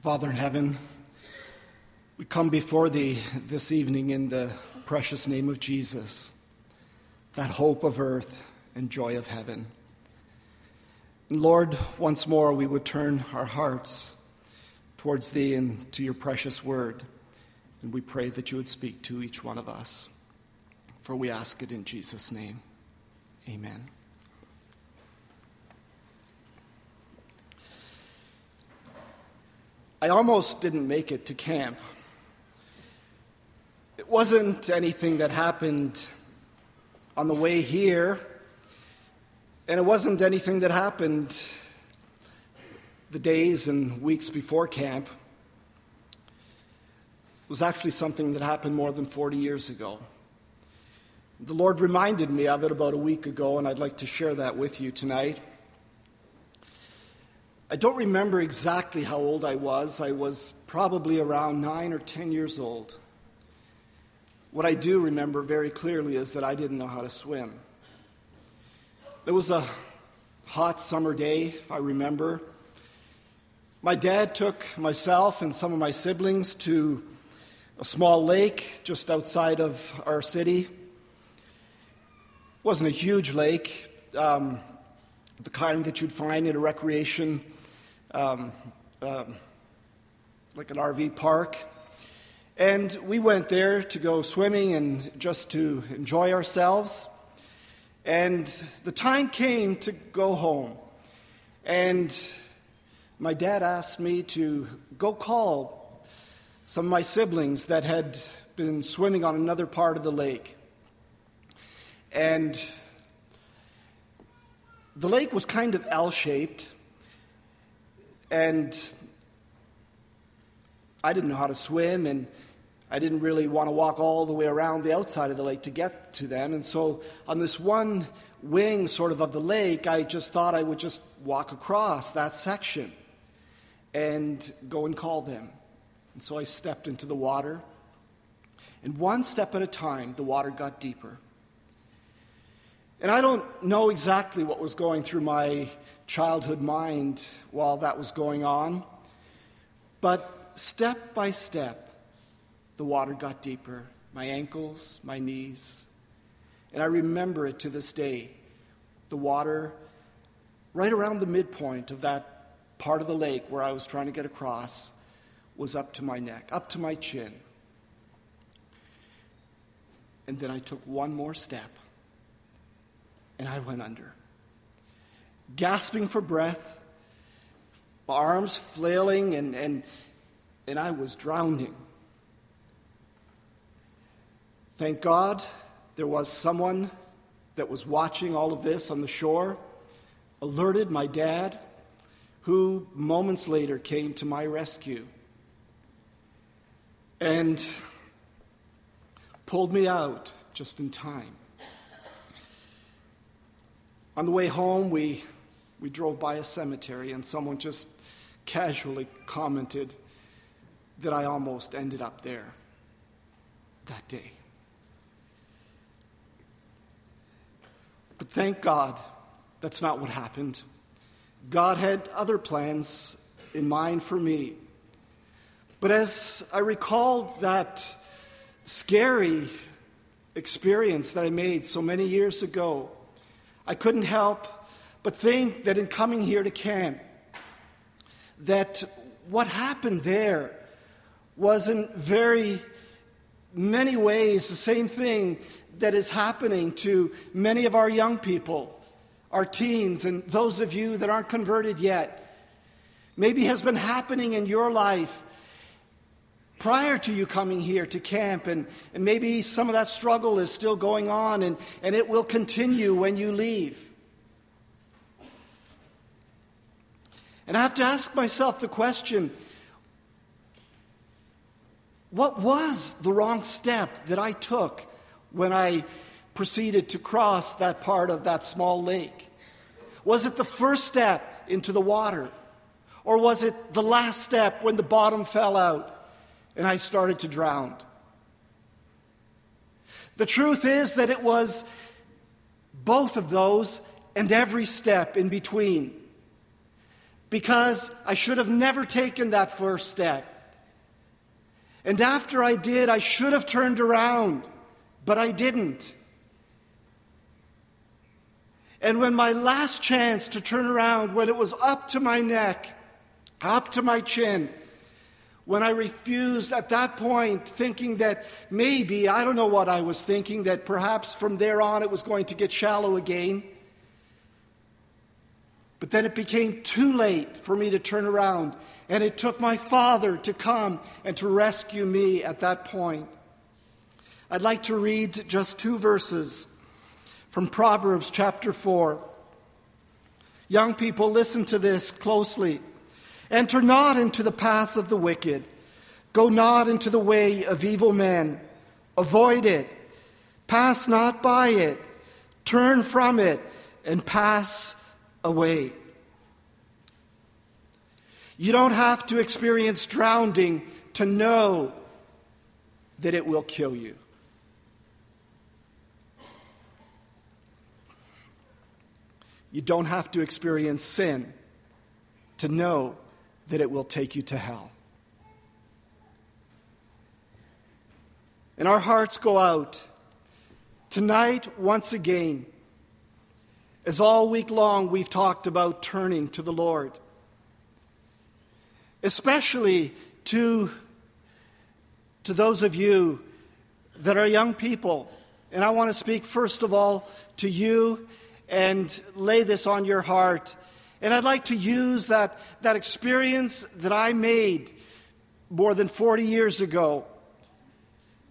Father in heaven, we come before Thee this evening in the precious name of Jesus, that hope of earth and joy of heaven. And Lord, once more we would turn our hearts towards Thee and to Your precious word, and we pray that You would speak to each one of us. For we ask it in Jesus' name. Amen. I almost didn't make it to camp. It wasn't anything that happened on the way here, and it wasn't anything that happened the days and weeks before camp. It was actually something that happened more than 40 years ago. The Lord reminded me of it about a week ago, and I'd like to share that with you tonight. I don't remember exactly how old I was. I was probably around nine or ten years old. What I do remember very clearly is that I didn't know how to swim. It was a hot summer day, I remember. My dad took myself and some of my siblings to a small lake just outside of our city. It wasn't a huge lake, um, the kind that you'd find in a recreation um, um, like an RV park. And we went there to go swimming and just to enjoy ourselves. And the time came to go home. And my dad asked me to go call some of my siblings that had been swimming on another part of the lake. And the lake was kind of L shaped. And I didn't know how to swim, and I didn't really want to walk all the way around the outside of the lake to get to them. And so, on this one wing, sort of, of the lake, I just thought I would just walk across that section and go and call them. And so I stepped into the water. And one step at a time, the water got deeper. And I don't know exactly what was going through my childhood mind while that was going on. But step by step, the water got deeper my ankles, my knees. And I remember it to this day. The water, right around the midpoint of that part of the lake where I was trying to get across, was up to my neck, up to my chin. And then I took one more step, and I went under gasping for breath, arms flailing, and, and, and I was drowning. Thank God there was someone that was watching all of this on the shore, alerted my dad, who moments later came to my rescue and pulled me out just in time. On the way home, we we drove by a cemetery and someone just casually commented that I almost ended up there that day. But thank God that's not what happened. God had other plans in mind for me. But as I recalled that scary experience that I made so many years ago, I couldn't help but think that in coming here to camp, that what happened there was in very many ways the same thing that is happening to many of our young people, our teens, and those of you that aren't converted yet. Maybe has been happening in your life prior to you coming here to camp, and, and maybe some of that struggle is still going on, and, and it will continue when you leave. And I have to ask myself the question what was the wrong step that I took when I proceeded to cross that part of that small lake? Was it the first step into the water? Or was it the last step when the bottom fell out and I started to drown? The truth is that it was both of those and every step in between. because I should have never taken that first step. And after I did, I should have turned around, but I didn't. And when my last chance to turn around, when it was up to my neck, up to my chin, when I refused at that point, thinking that maybe, I don't know what I was thinking, that perhaps from there on it was going to get shallow again. But then it became too late for me to turn around, and it took my father to come and to rescue me at that point. I'd like to read just two verses from Proverbs chapter 4. Young people, listen to this closely. Enter not into the path of the wicked, go not into the way of evil men. Avoid it, pass not by it, turn from it, and pass away. You don't have to experience drowning to know that it will kill you. You don't have to experience sin to know that it will take you to hell. And our hearts go out tonight once again, as all week long we've talked about turning to the Lord, especially to, to those of you that are young people. And I want to speak first of all to you and lay this on your heart. And I'd like to use that, that experience that I made more than 40 years ago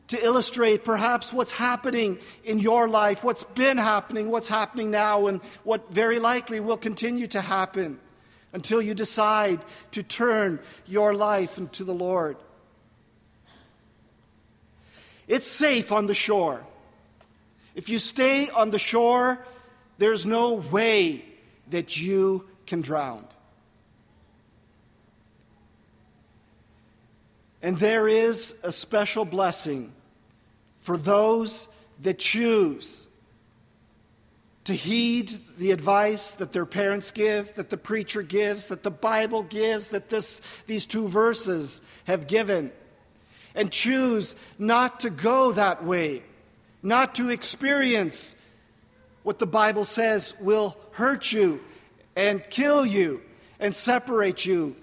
to illustrate perhaps what's happening in your life, what's been happening, what's happening now, and what very likely will continue to happen until you decide to turn your life into the Lord. It's safe on the shore. If you stay on the shore, there's no way that you can drown. And there is a special blessing for those that choose to heed the advice that their parents give, that the preacher gives, that the Bible gives, that this, these two verses have given, and choose not to go that way, not to experience what the Bible says will hurt you and kill you and separate you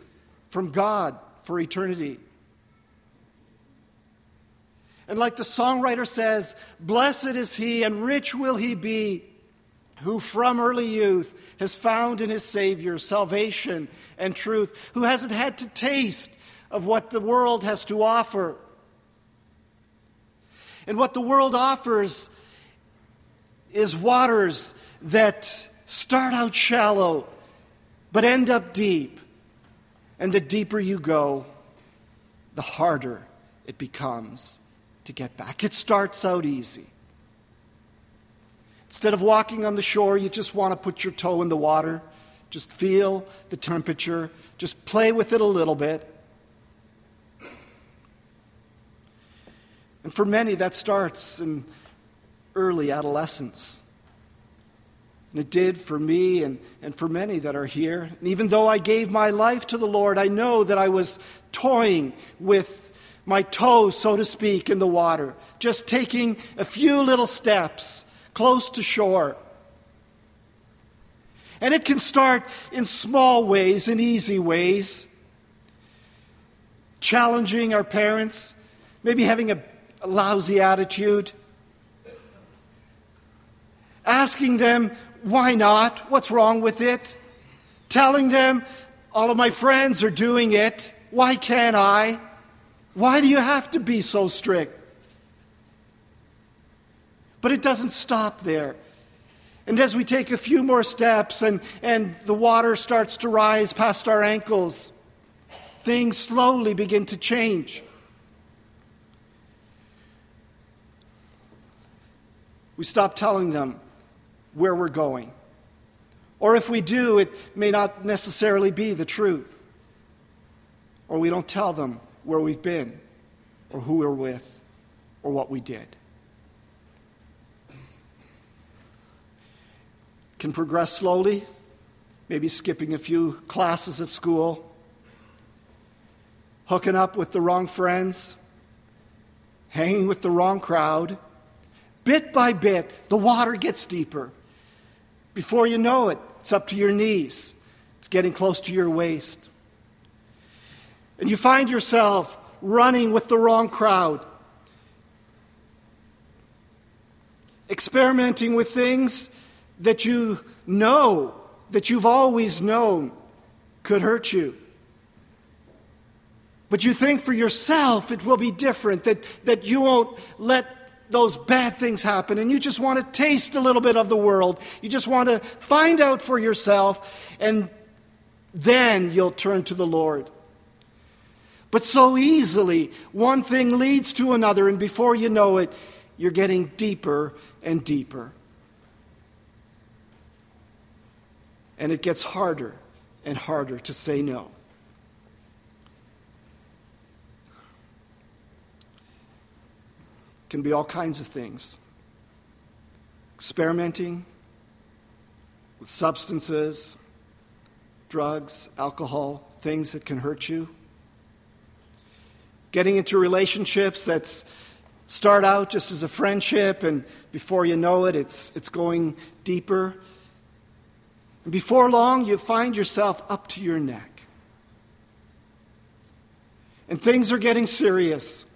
from God for eternity. And like the songwriter says, Blessed is he and rich will he be who from early youth has found in his Savior salvation and truth, who hasn't had to taste of what the world has to offer. And what the world offers is waters that start out shallow but end up deep. And the deeper you go, the harder it becomes to get back. It starts out easy. Instead of walking on the shore, you just want to put your toe in the water, just feel the temperature, just play with it a little bit. And for many, that starts in early adolescence. And it did for me and, and for many that are here. And even though I gave my life to the Lord, I know that I was toying with my toes, so to speak, in the water, just taking a few little steps close to shore. And it can start in small ways, in easy ways. Challenging our parents, maybe having a, a lousy attitude asking them, why not? What's wrong with it? Telling them, all of my friends are doing it. Why can't I? Why do you have to be so strict? But it doesn't stop there. And as we take a few more steps and, and the water starts to rise past our ankles, things slowly begin to change. We stop telling them, where we're going. Or if we do, it may not necessarily be the truth. Or we don't tell them where we've been, or who we're with, or what we did. Can progress slowly, maybe skipping a few classes at school, hooking up with the wrong friends, hanging with the wrong crowd. Bit by bit, the water gets deeper. Before you know it, it's up to your knees, it's getting close to your waist. And you find yourself running with the wrong crowd, experimenting with things that you know, that you've always known could hurt you. But you think for yourself it will be different, that, that you won't let those bad things happen, and you just want to taste a little bit of the world. You just want to find out for yourself, and then you'll turn to the Lord. But so easily, one thing leads to another, and before you know it, you're getting deeper and deeper. And it gets harder and harder to say no. Can be all kinds of things. Experimenting with substances, drugs, alcohol, things that can hurt you. Getting into relationships that start out just as a friendship, and before you know it, it's, it's going deeper. And before long, you find yourself up to your neck. And things are getting serious.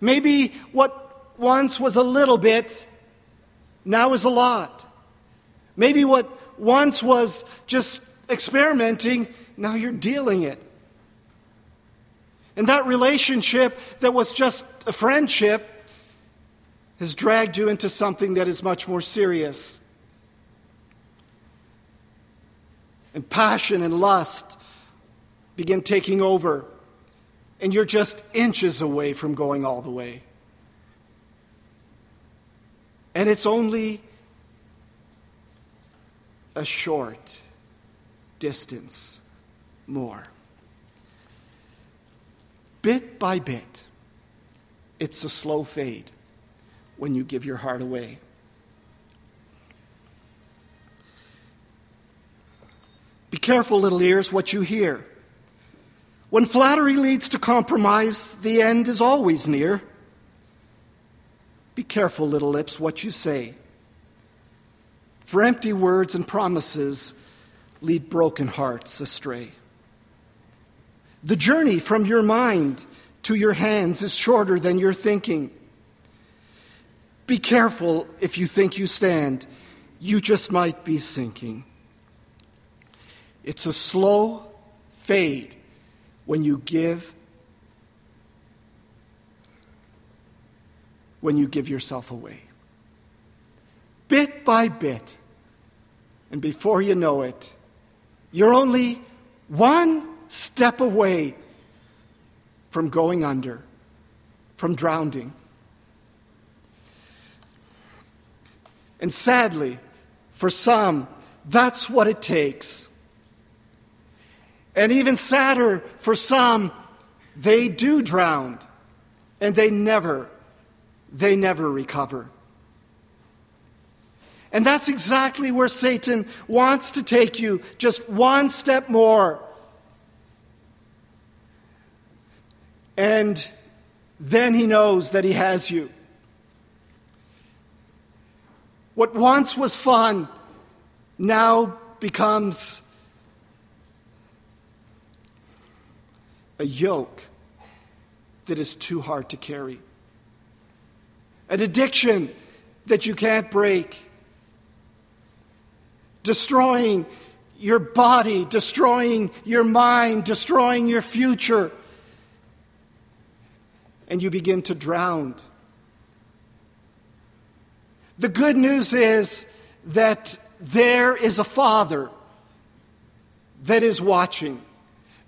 Maybe what once was a little bit now is a lot. Maybe what once was just experimenting, now you're dealing it. And that relationship that was just a friendship has dragged you into something that is much more serious. And passion and lust begin taking over and you're just inches away from going all the way. And it's only a short distance more. Bit by bit, it's a slow fade when you give your heart away. Be careful, little ears, what you hear. When flattery leads to compromise, the end is always near. Be careful, little lips, what you say. For empty words and promises lead broken hearts astray. The journey from your mind to your hands is shorter than your thinking. Be careful if you think you stand, you just might be sinking. It's a slow fade when you give, when you give yourself away. Bit by bit. And before you know it, you're only one step away from going under, from drowning. And sadly, for some, that's what it takes. And even sadder for some, they do drown and they never, they never recover. And that's exactly where Satan wants to take you, just one step more. And then he knows that he has you. What once was fun now becomes a yoke that is too hard to carry, an addiction that you can't break, destroying your body, destroying your mind, destroying your future. And you begin to drown. The good news is that there is a Father that is watching.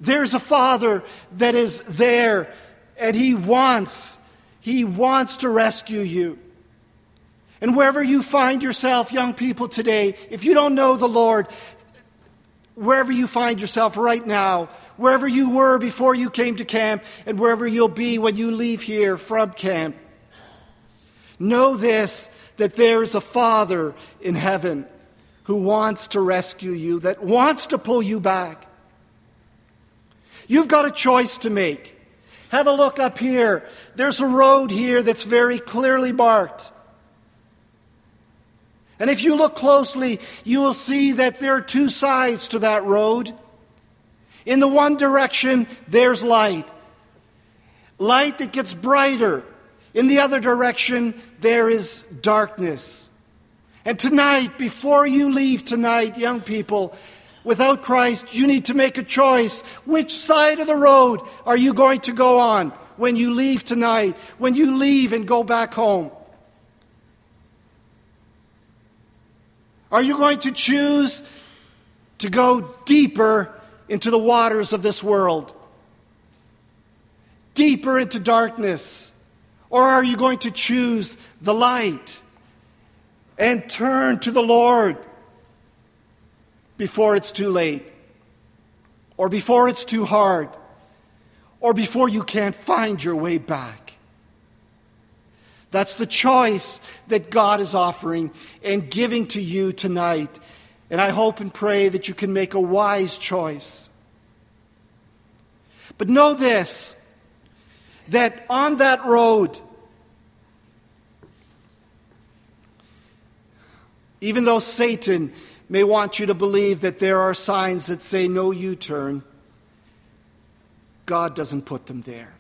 There's a Father that is there, and He wants, He wants to rescue you. And wherever you find yourself, young people, today, if you don't know the Lord, wherever you find yourself right now, wherever you were before you came to camp, and wherever you'll be when you leave here from camp, know this that there is a Father in heaven who wants to rescue you, that wants to pull you back. You've got a choice to make. Have a look up here. There's a road here that's very clearly marked. And if you look closely, you will see that there are two sides to that road. In the one direction, there's light. Light that gets brighter. In the other direction, there is darkness. And tonight, before you leave tonight, young people, without Christ, you need to make a choice. Which side of the road are you going to go on when you leave tonight, when you leave and go back home? Are you going to choose to go deeper into the waters of this world? Deeper into darkness? Or are you going to choose the light and turn to the Lord before it's too late? Or before it's too hard? Or before you can't find your way back? That's the choice that God is offering and giving to you tonight. And I hope and pray that you can make a wise choice. But know this that on that road, even though Satan may want you to believe that there are signs that say no U turn, God doesn't put them there.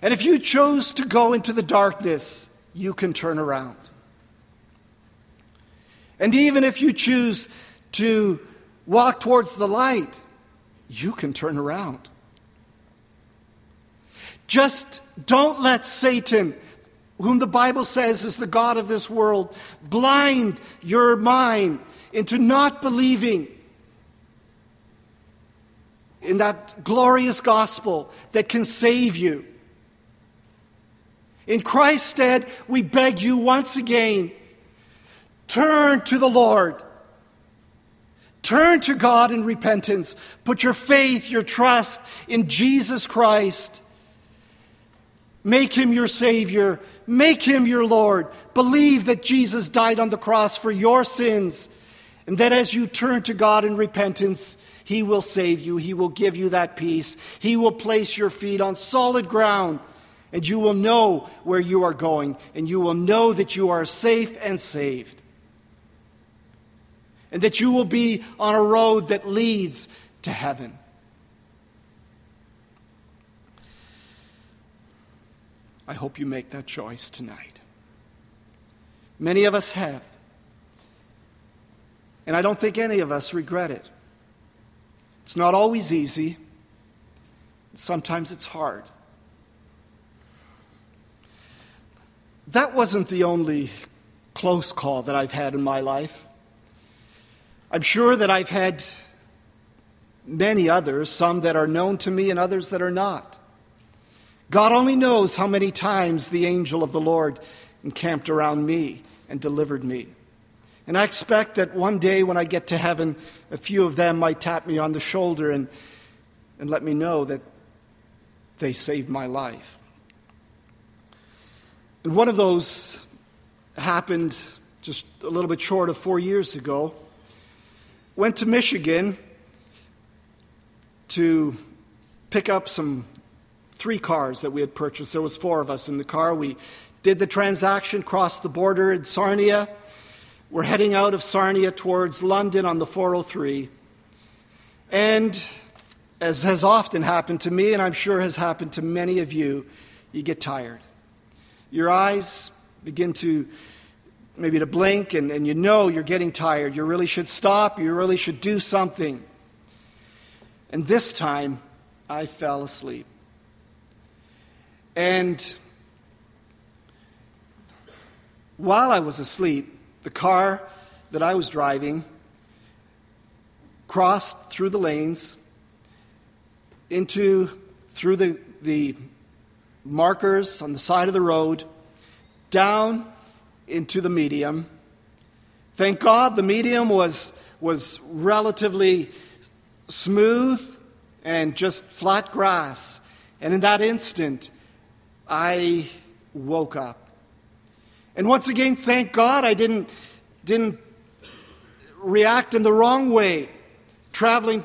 And if you chose to go into the darkness, you can turn around. And even if you choose to walk towards the light, you can turn around. Just don't let Satan, whom the Bible says is the God of this world, blind your mind into not believing in that glorious gospel that can save you. In Christ's stead, we beg you once again turn to the Lord. Turn to God in repentance. Put your faith, your trust in Jesus Christ. Make him your Savior. Make him your Lord. Believe that Jesus died on the cross for your sins. And that as you turn to God in repentance, he will save you. He will give you that peace. He will place your feet on solid ground and you will know where you are going, and you will know that you are safe and saved. And that you will be on a road that leads to heaven. I hope you make that choice tonight. Many of us have. And I don't think any of us regret it. It's not always easy, sometimes it's hard. That wasn't the only close call that I've had in my life. I'm sure that I've had many others, some that are known to me and others that are not. God only knows how many times the angel of the Lord encamped around me and delivered me. And I expect that one day when I get to heaven, a few of them might tap me on the shoulder and, and let me know that they saved my life. And one of those happened just a little bit short of four years ago. Went to Michigan to pick up some three cars that we had purchased. There was four of us in the car. We did the transaction, crossed the border in Sarnia. We're heading out of Sarnia towards London on the 403. And as has often happened to me, and I'm sure has happened to many of you, you get tired your eyes begin to maybe to blink and, and you know you're getting tired. You really should stop. You really should do something. And this time, I fell asleep. And while I was asleep, the car that I was driving crossed through the lanes into through the, the markers on the side of the road down into the medium. Thank God the medium was, was relatively smooth and just flat grass. And in that instant, I woke up. And once again, thank God I didn't, didn't react in the wrong way, traveling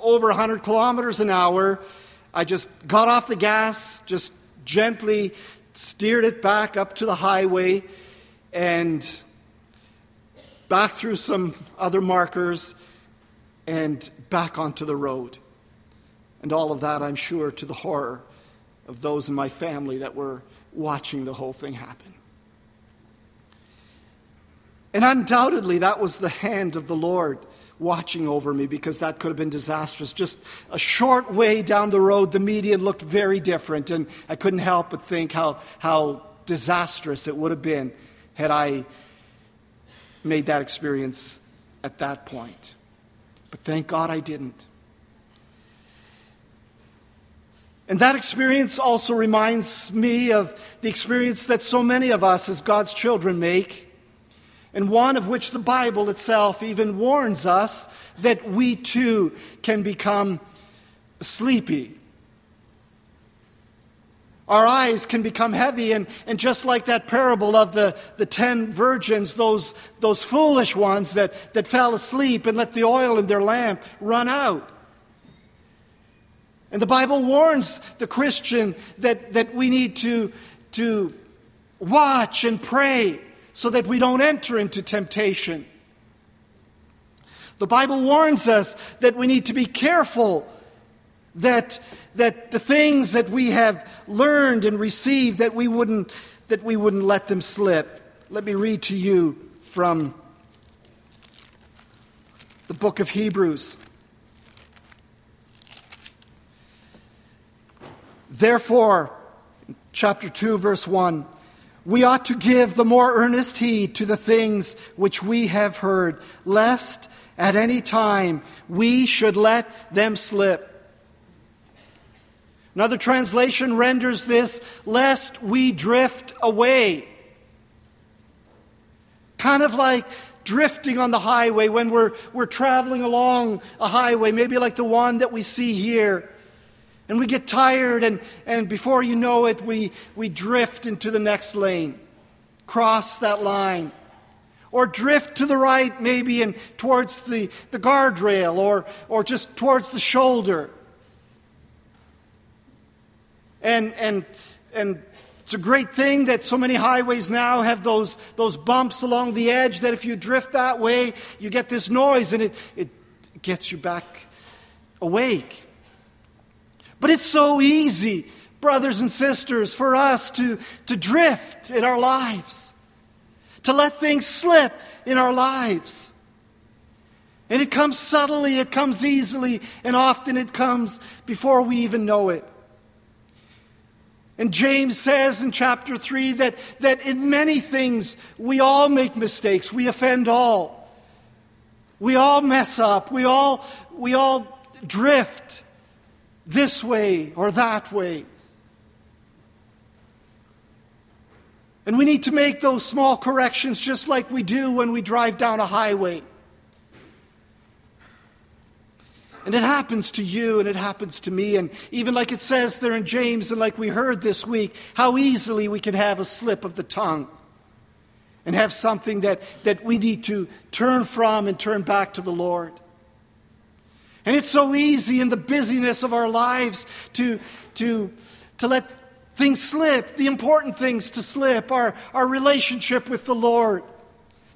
over 100 kilometers an hour. I just got off the gas, just gently steered it back up to the highway, and back through some other markers, and back onto the road. And all of that, I'm sure, to the horror of those in my family that were watching the whole thing happen. And undoubtedly, that was the hand of the Lord watching over me because that could have been disastrous. Just a short way down the road, the median looked very different, and I couldn't help but think how, how disastrous it would have been had I made that experience at that point. But thank God I didn't. And that experience also reminds me of the experience that so many of us as God's children make and one of which the Bible itself even warns us that we too can become sleepy. Our eyes can become heavy, and, and just like that parable of the, the ten virgins, those, those foolish ones that, that fell asleep and let the oil in their lamp run out. And the Bible warns the Christian that, that we need to, to watch and pray so that we don't enter into temptation. The Bible warns us that we need to be careful that, that the things that we have learned and received that we wouldn't that we wouldn't let them slip. Let me read to you from the book of Hebrews. Therefore, chapter 2 verse 1 we ought to give the more earnest heed to the things which we have heard, lest at any time we should let them slip. Another translation renders this, lest we drift away. Kind of like drifting on the highway when we're, we're traveling along a highway, maybe like the one that we see here. And we get tired, and, and before you know it, we, we drift into the next lane, cross that line, or drift to the right, maybe, and towards the, the guardrail, or, or just towards the shoulder. And, and, and it's a great thing that so many highways now have those, those bumps along the edge that if you drift that way, you get this noise and it, it gets you back awake. But it's so easy, brothers and sisters, for us to, to drift in our lives, to let things slip in our lives. And it comes subtly, it comes easily, and often it comes before we even know it. And James says in chapter 3 that, that in many things we all make mistakes, we offend all. We all mess up, we all, we all drift this way or that way. And we need to make those small corrections just like we do when we drive down a highway. And it happens to you and it happens to me. And even like it says there in James, and like we heard this week, how easily we can have a slip of the tongue and have something that, that we need to turn from and turn back to the Lord. And it's so easy in the busyness of our lives to, to, to let things slip, the important things to slip, our, our relationship with the Lord,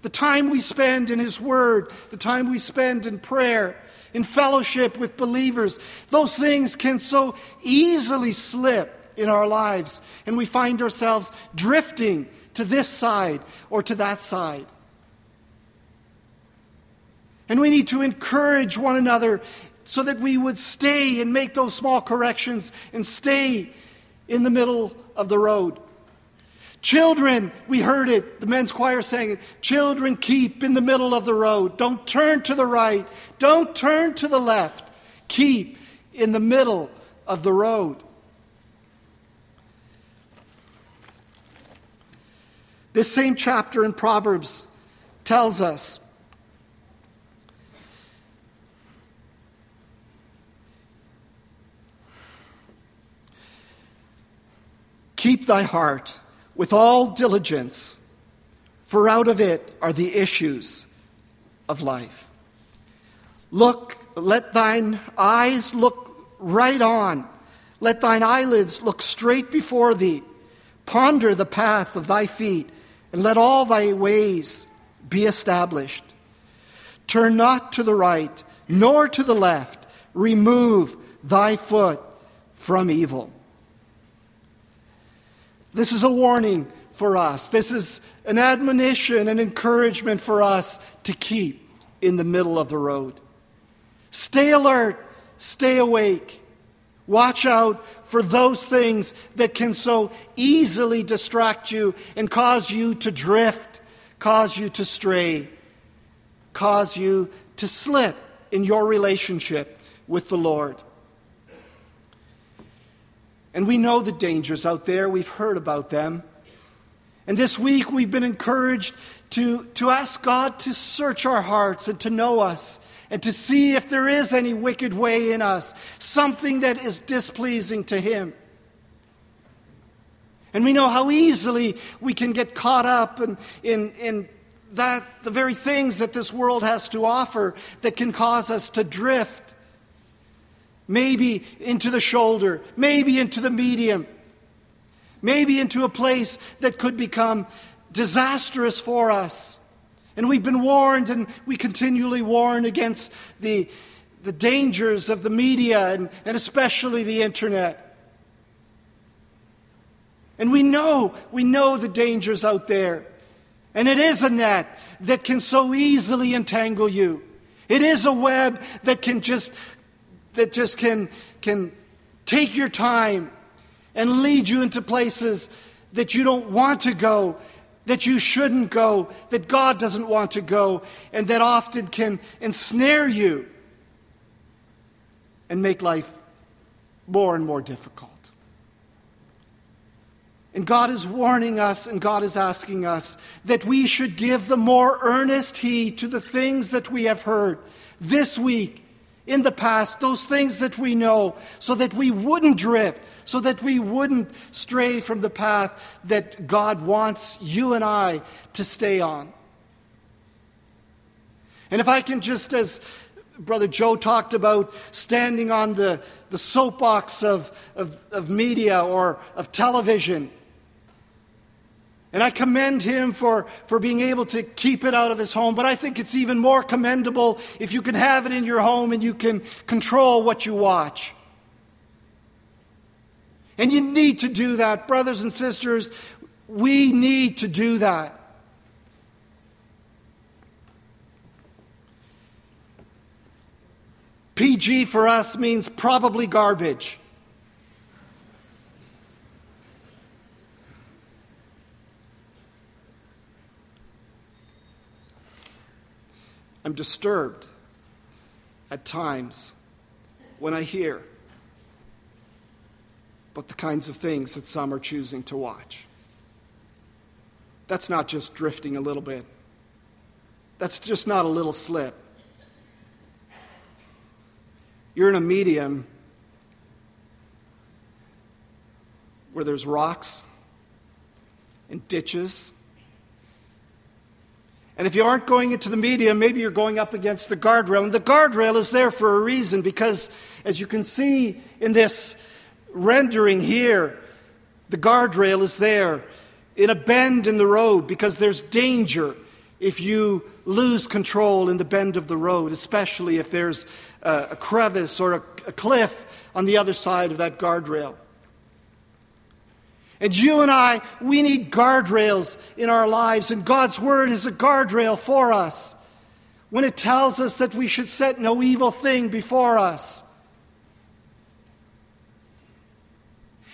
the time we spend in His Word, the time we spend in prayer, in fellowship with believers. Those things can so easily slip in our lives, and we find ourselves drifting to this side or to that side. And we need to encourage one another so that we would stay and make those small corrections and stay in the middle of the road. Children, we heard it, the men's choir sang it. Children, keep in the middle of the road. Don't turn to the right. Don't turn to the left. Keep in the middle of the road. This same chapter in Proverbs tells us Keep thy heart with all diligence, for out of it are the issues of life. Look, let thine eyes look right on. Let thine eyelids look straight before thee. Ponder the path of thy feet, and let all thy ways be established. Turn not to the right, nor to the left. Remove thy foot from evil. This is a warning for us. This is an admonition, an encouragement for us to keep in the middle of the road. Stay alert, stay awake. Watch out for those things that can so easily distract you and cause you to drift, cause you to stray, cause you to slip in your relationship with the Lord. And we know the dangers out there, we've heard about them. And this week we've been encouraged to, to ask God to search our hearts and to know us and to see if there is any wicked way in us, something that is displeasing to Him. And we know how easily we can get caught up in, in, in that, the very things that this world has to offer that can cause us to drift. Maybe into the shoulder, maybe into the medium, maybe into a place that could become disastrous for us. And we've been warned, and we continually warn against the, the dangers of the media and, and especially the internet. And we know, we know the dangers out there. And it is a net that can so easily entangle you. It is a web that can just that just can can take your time and lead you into places that you don't want to go, that you shouldn't go, that God doesn't want to go, and that often can ensnare you and make life more and more difficult. And God is warning us and God is asking us that we should give the more earnest heed to the things that we have heard this week, in the past, those things that we know, so that we wouldn't drift, so that we wouldn't stray from the path that God wants you and I to stay on. And if I can just, as Brother Joe talked about, standing on the, the soapbox of, of, of media or of television, and I commend him for, for being able to keep it out of his home. But I think it's even more commendable if you can have it in your home and you can control what you watch. And you need to do that, brothers and sisters. We need to do that. PG for us means probably garbage. I'm disturbed at times when I hear but the kinds of things that some are choosing to watch. That's not just drifting a little bit. That's just not a little slip. You're in a medium where there's rocks and ditches and if you aren't going into the media, maybe you're going up against the guardrail. And the guardrail is there for a reason because, as you can see in this rendering here, the guardrail is there in a bend in the road because there's danger if you lose control in the bend of the road, especially if there's a, crevice or a, a cliff on the other side of that guardrail. And you and I, we need guardrails in our lives, and God's Word is a guardrail for us when it tells us that we should set no evil thing before us.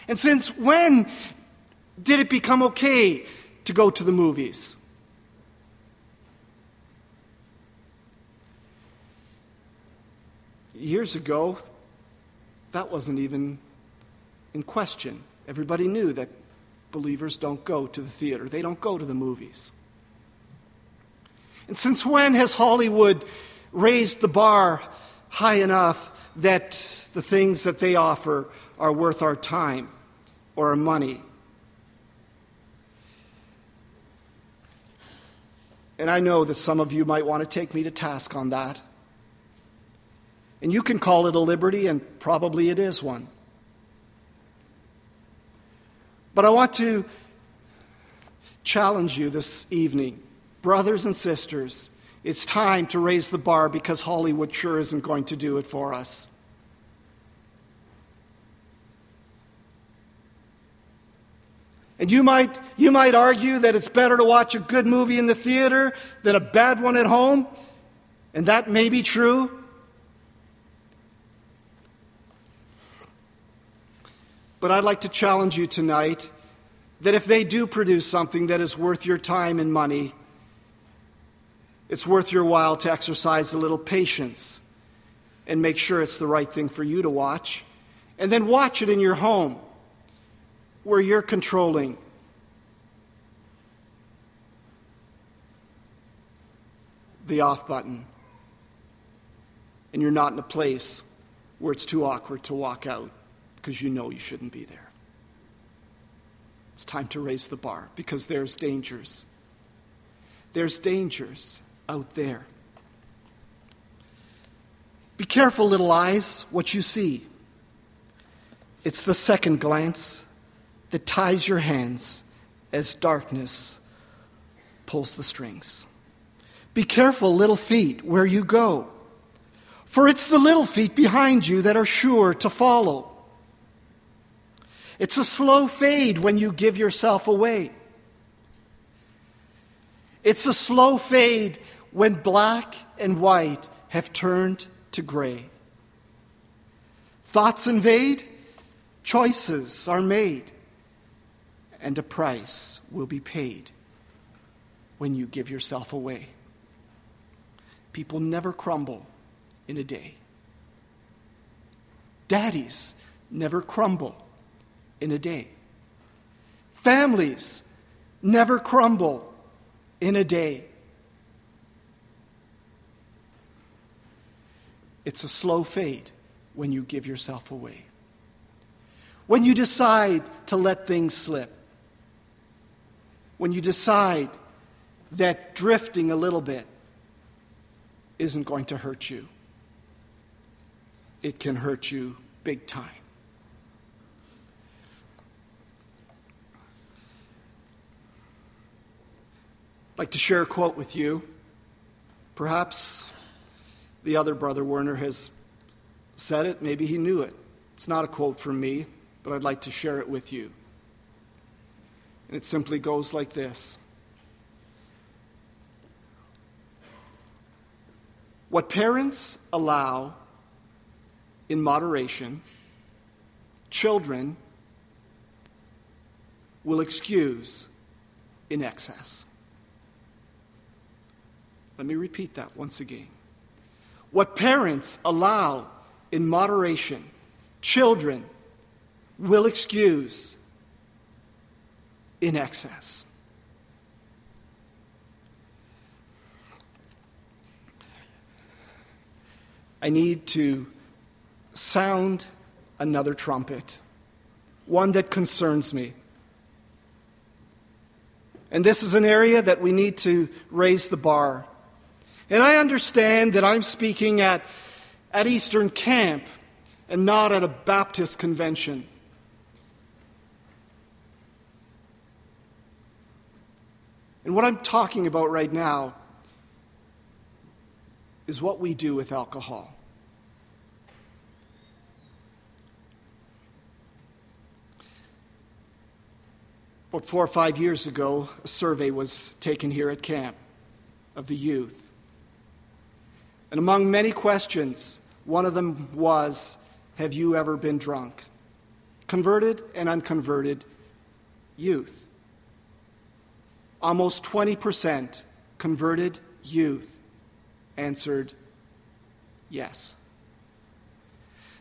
And since when did it become okay to go to the movies? Years ago, that wasn't even in question. Everybody knew that believers don't go to the theater, they don't go to the movies. And since when has Hollywood raised the bar high enough that the things that they offer are worth our time or our money? And I know that some of you might want to take me to task on that. And you can call it a liberty, and probably it is one. But I want to challenge you this evening, brothers and sisters. It's time to raise the bar because Hollywood sure isn't going to do it for us. And you might, you might argue that it's better to watch a good movie in the theater than a bad one at home, and that may be true. But I'd like to challenge you tonight that if they do produce something that is worth your time and money, it's worth your while to exercise a little patience and make sure it's the right thing for you to watch. And then watch it in your home where you're controlling the off button and you're not in a place where it's too awkward to walk out because you know you shouldn't be there. It's time to raise the bar because there's dangers. There's dangers out there. Be careful, little eyes, what you see. It's the second glance that ties your hands as darkness pulls the strings. Be careful, little feet, where you go, for it's the little feet behind you that are sure to follow. It's a slow fade when you give yourself away. It's a slow fade when black and white have turned to gray. Thoughts invade, choices are made and a price will be paid when you give yourself away. People never crumble in a day. Daddies never crumble in a day. Families never crumble in a day. It's a slow fade when you give yourself away. When you decide to let things slip when you decide that drifting a little bit isn't going to hurt you, it can hurt you big time. I'd like to share a quote with you. Perhaps the other brother Werner has said it, maybe he knew it. It's not a quote from me, but I'd like to share it with you. And it simply goes like this What parents allow in moderation, children will excuse in excess. Let me repeat that once again. What parents allow in moderation, children will excuse in excess. I need to sound another trumpet, one that concerns me. And this is an area that we need to raise the bar. And I understand that I'm speaking at, at Eastern Camp and not at a Baptist convention. And what I'm talking about right now is what we do with alcohol. About four or five years ago, a survey was taken here at camp of the youth. And among many questions, one of them was Have you ever been drunk? Converted and unconverted youth almost 20% converted youth answered yes.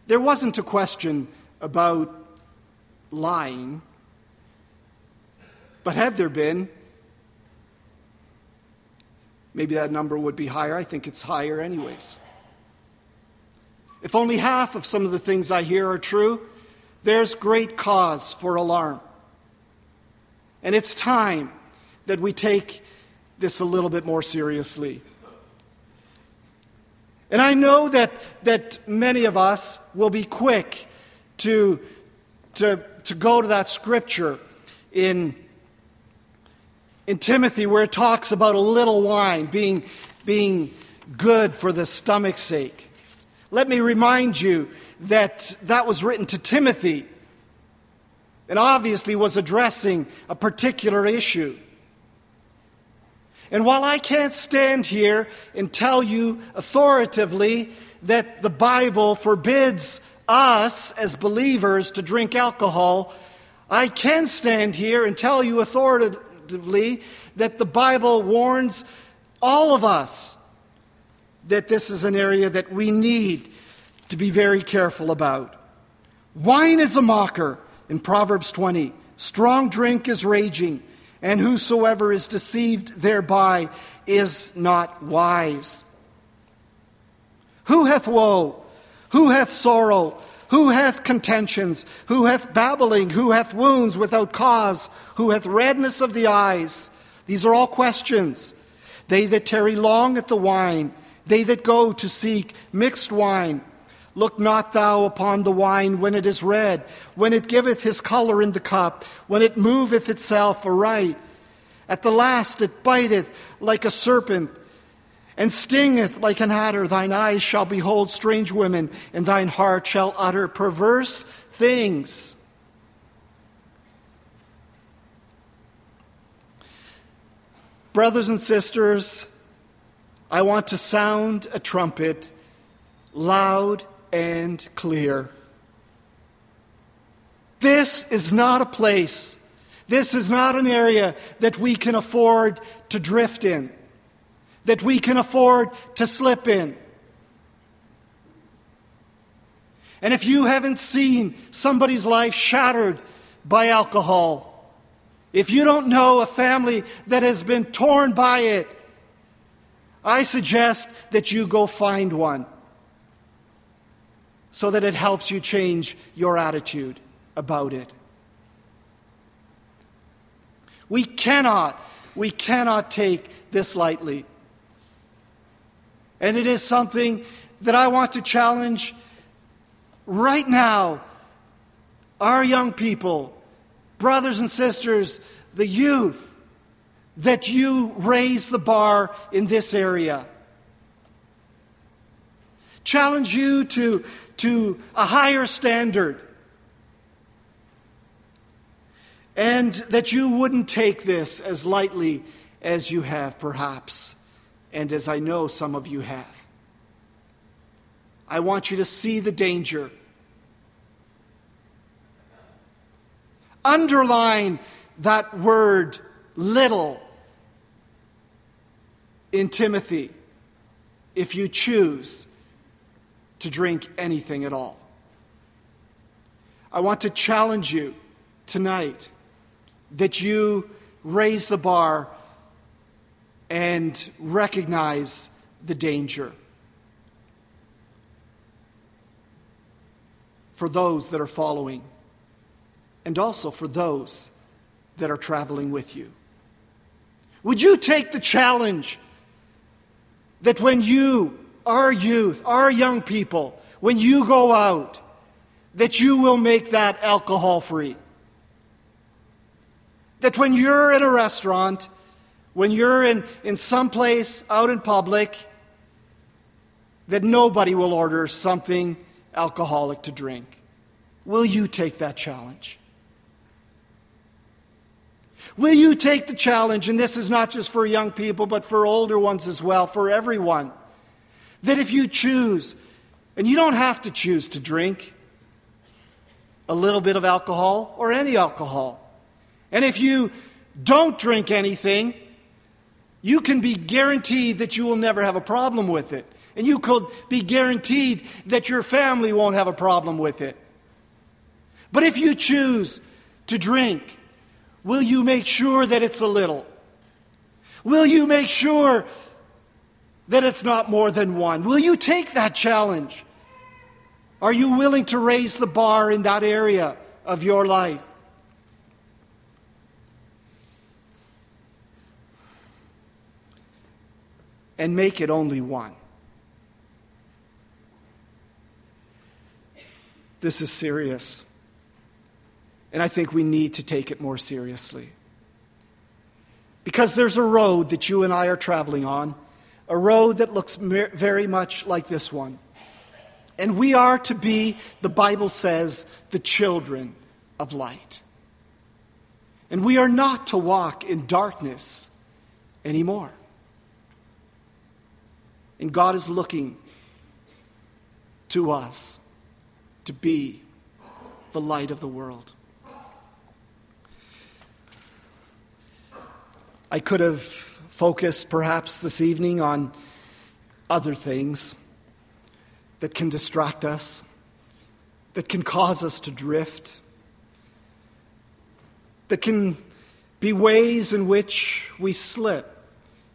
There wasn't a question about lying, but had there been, maybe that number would be higher. I think it's higher, anyways. If only half of some of the things I hear are true, there's great cause for alarm. And it's time that we take this a little bit more seriously. And I know that, that many of us will be quick to, to, to go to that scripture in, in Timothy where it talks about a little wine being, being good for the stomach's sake. Let me remind you that that was written to Timothy and obviously was addressing a particular issue. And while I can't stand here and tell you authoritatively that the Bible forbids us as believers to drink alcohol, I can stand here and tell you authoritatively that the Bible warns all of us that this is an area that we need to be very careful about. Wine is a mocker in Proverbs 20. Strong drink is raging and whosoever is deceived thereby is not wise. Who hath woe? Who hath sorrow? Who hath contentions? Who hath babbling? Who hath wounds without cause? Who hath redness of the eyes? These are all questions. They that tarry long at the wine, they that go to seek mixed wine, Look not thou upon the wine when it is red, when it giveth his color in the cup, when it moveth itself aright. At the last it biteth like a serpent, and stingeth like an adder. Thine eyes shall behold strange women, and thine heart shall utter perverse things. Brothers and sisters, I want to sound a trumpet loud and clear. This is not a place, this is not an area that we can afford to drift in, that we can afford to slip in. And if you haven't seen somebody's life shattered by alcohol, if you don't know a family that has been torn by it, I suggest that you go find one so that it helps you change your attitude about it. We cannot, we cannot take this lightly. And it is something that I want to challenge right now our young people, brothers and sisters, the youth, that you raise the bar in this area. Challenge you to to a higher standard. And that you wouldn't take this as lightly as you have, perhaps, and as I know some of you have. I want you to see the danger. Underline that word little in Timothy if you choose to drink anything at all. I want to challenge you tonight that you raise the bar and recognize the danger. For those that are following, and also for those that are traveling with you. Would you take the challenge that when you our youth, our young people, when you go out, that you will make that alcohol free. That when you're in a restaurant, when you're in, in some place out in public, that nobody will order something alcoholic to drink. Will you take that challenge? Will you take the challenge, and this is not just for young people, but for older ones as well, for everyone? That if you choose, and you don't have to choose to drink a little bit of alcohol or any alcohol, and if you don't drink anything, you can be guaranteed that you will never have a problem with it. And you could be guaranteed that your family won't have a problem with it. But if you choose to drink, will you make sure that it's a little? Will you make sure that it's not more than one. Will you take that challenge? Are you willing to raise the bar in that area of your life? And make it only one. This is serious. And I think we need to take it more seriously. Because there's a road that you and I are traveling on, a road that looks very much like this one. And we are to be, the Bible says, the children of light. And we are not to walk in darkness anymore. And God is looking to us to be the light of the world. I could have focused perhaps this evening on other things that can distract us, that can cause us to drift, that can be ways in which we slip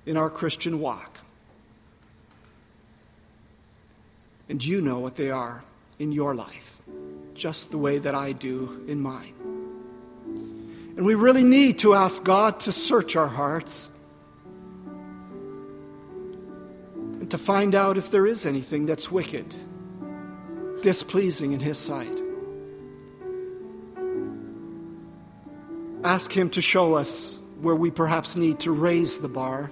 in our Christian walk. And you know what they are in your life, just the way that I do in mine. And we really need to ask God to search our hearts and to find out if there is anything that's wicked, displeasing in His sight. Ask Him to show us where we perhaps need to raise the bar.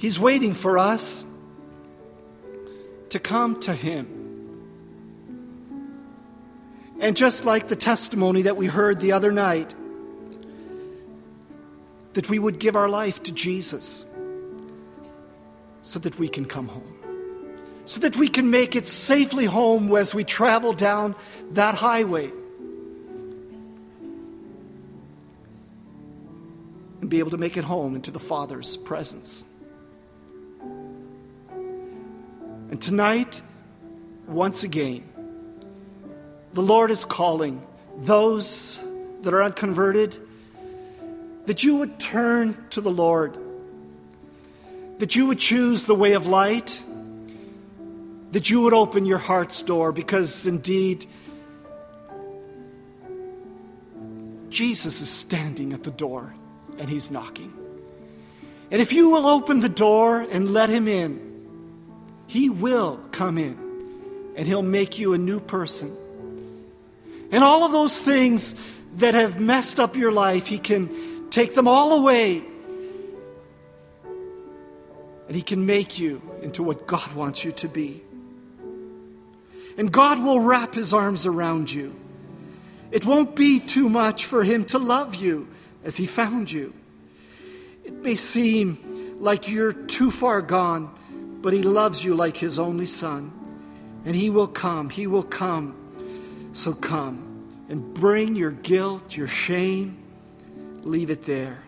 He's waiting for us to come to Him. And just like the testimony that we heard the other night, that we would give our life to Jesus so that we can come home, so that we can make it safely home as we travel down that highway. And be able to make it home into the Father's presence. And tonight, once again, the Lord is calling those that are unconverted that you would turn to the Lord, that you would choose the way of light, that you would open your heart's door, because indeed, Jesus is standing at the door and he's knocking. And if you will open the door and let him in, he will come in and he'll make you a new person. And all of those things that have messed up your life, He can take them all away. And He can make you into what God wants you to be. And God will wrap His arms around you. It won't be too much for Him to love you as He found you. It may seem like you're too far gone, but He loves you like His only Son. And He will come. He will come so come and bring your guilt, your shame, leave it there.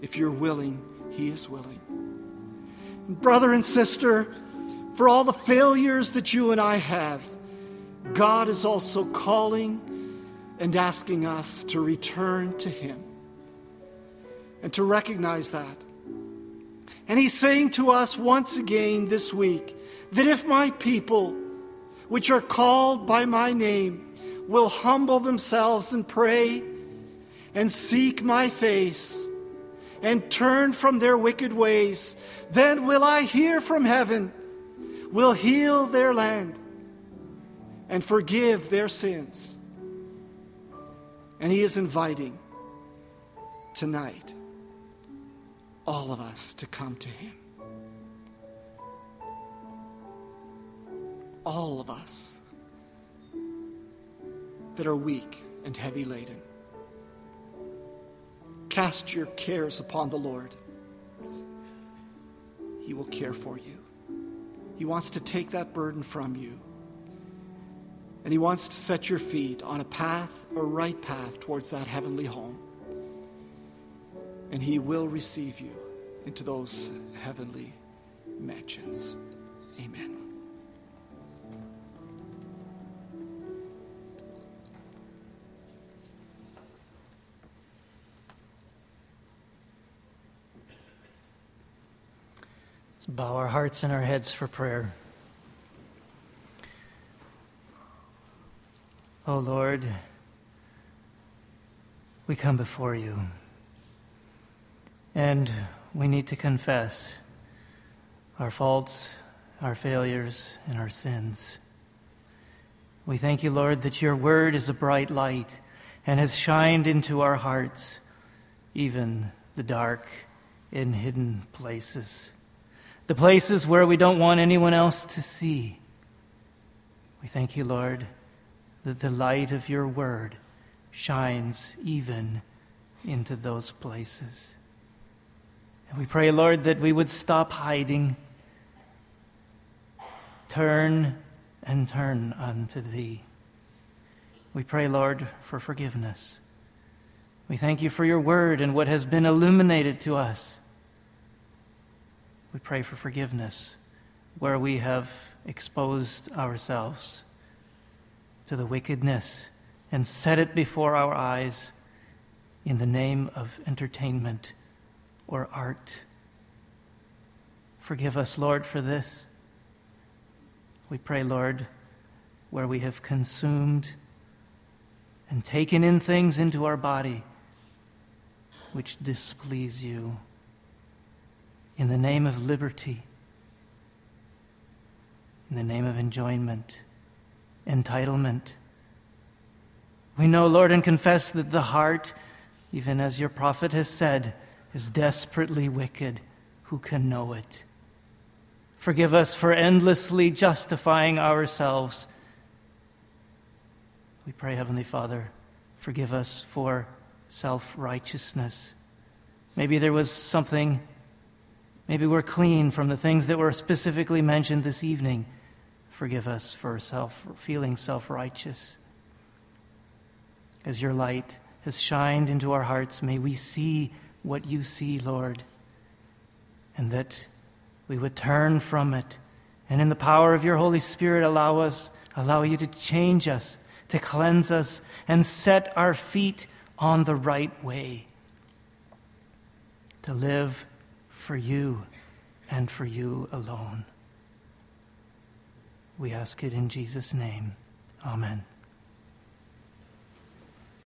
If you're willing, He is willing. Brother and sister, for all the failures that you and I have, God is also calling and asking us to return to Him and to recognize that. And He's saying to us once again this week that if my people, which are called by my name, will humble themselves and pray and seek my face and turn from their wicked ways, then will I hear from heaven, will heal their land, and forgive their sins. And He is inviting tonight all of us to come to Him. All of us that are weak and heavy laden. Cast your cares upon the Lord. He will care for you. He wants to take that burden from you. And He wants to set your feet on a path, a right path towards that heavenly home. And He will receive you into those heavenly mansions. Amen. Let's bow our hearts and our heads for prayer. Oh Lord, we come before you. And we need to confess our faults, our failures, and our sins. We thank you, Lord, that your word is a bright light and has shined into our hearts, even the dark and hidden places, the places where we don't want anyone else to see. We thank you, Lord, that the light of your word shines even into those places. And we pray, Lord, that we would stop hiding, turn and turn unto thee. We pray, Lord, for forgiveness. We thank you for your word and what has been illuminated to us. We pray for forgiveness where we have exposed ourselves to the wickedness and set it before our eyes in the name of entertainment or art. Forgive us, Lord, for this. We pray, Lord, where we have consumed and taken in things into our body which displease you. In the name of liberty, in the name of enjoyment, entitlement. We know, Lord, and confess that the heart, even as your prophet has said, is desperately wicked. Who can know it? Forgive us for endlessly justifying ourselves. We pray, Heavenly Father, forgive us for self righteousness. Maybe there was something, maybe we're clean from the things that were specifically mentioned this evening. Forgive us for self, feeling self righteous. As your light has shined into our hearts, may we see what you see, Lord, and that we would turn from it. And in the power of your Holy Spirit, allow us, allow you to change us, to cleanse us, and set our feet on the right way. To live for you and for you alone. We ask it in Jesus' name. Amen.